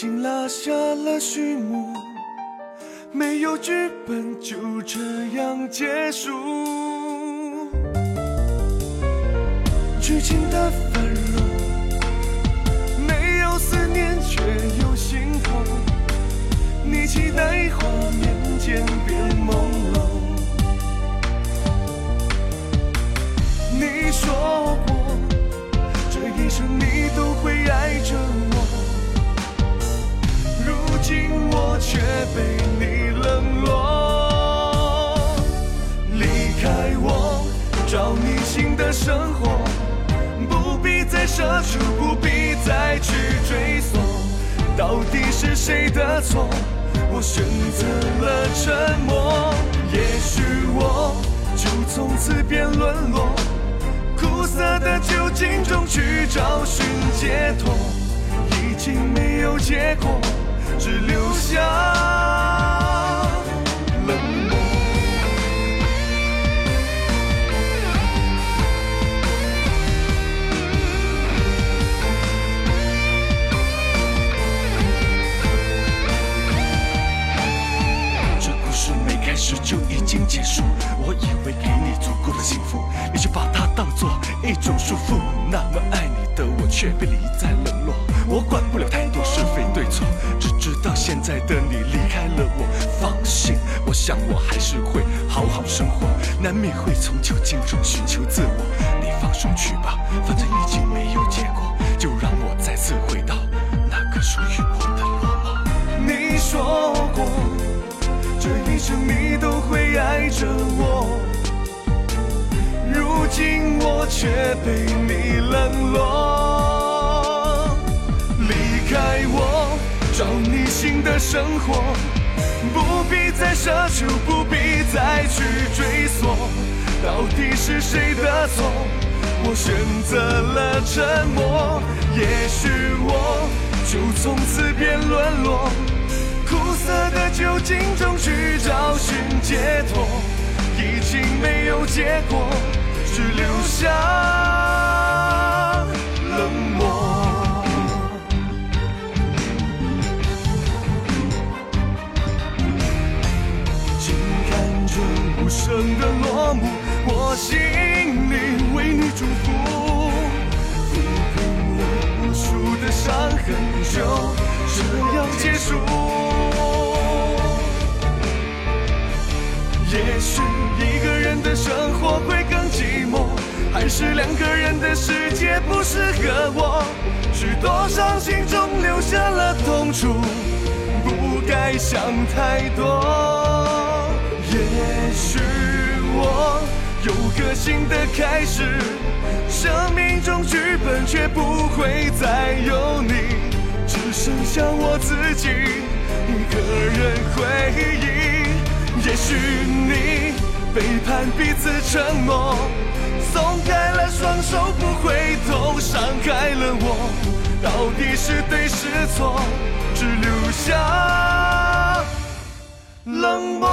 情拉下了序幕，没有剧本就这样结束。剧情的繁荣，没有思念却有心痛。你期待画面渐变朦胧就，不必再去追索，到底是谁的错？我选择了沉默，也许我就从此便沦落，苦涩的酒精中去找寻解脱，已经没有结果。只留下没开始就已经结束，我以为给你足够的幸福，你却把它当作一种束缚。那么爱你的我却被你一再冷落，我管不了太多是非对错，只知道现在的你离开了我。放心，我想我还是会好好生活，难免会从酒精中寻求自我。你放手去吧，反正已经没有结果，就爱着我，如今我却被你冷落。离开我，找你新的生活，不必再奢求，不必再去追索，到底是谁的错？我选择了沉默，也许我就从此便沦落。苦涩的酒精中去结果，只留下冷漠。静看着无声的落幕，我心里为你祝福。抚平了无数的伤痕，就这样结束。也许一个人的生活会更寂寞，还是两个人的世界不适合我？许多伤心中留下了痛楚，不该想太多。也许我有个新的开始，生命中剧本却不会再有你，只剩下我自己也许你背叛彼此承诺，松开了双手不回头，伤害了我，到底是对是错，只留下冷漠。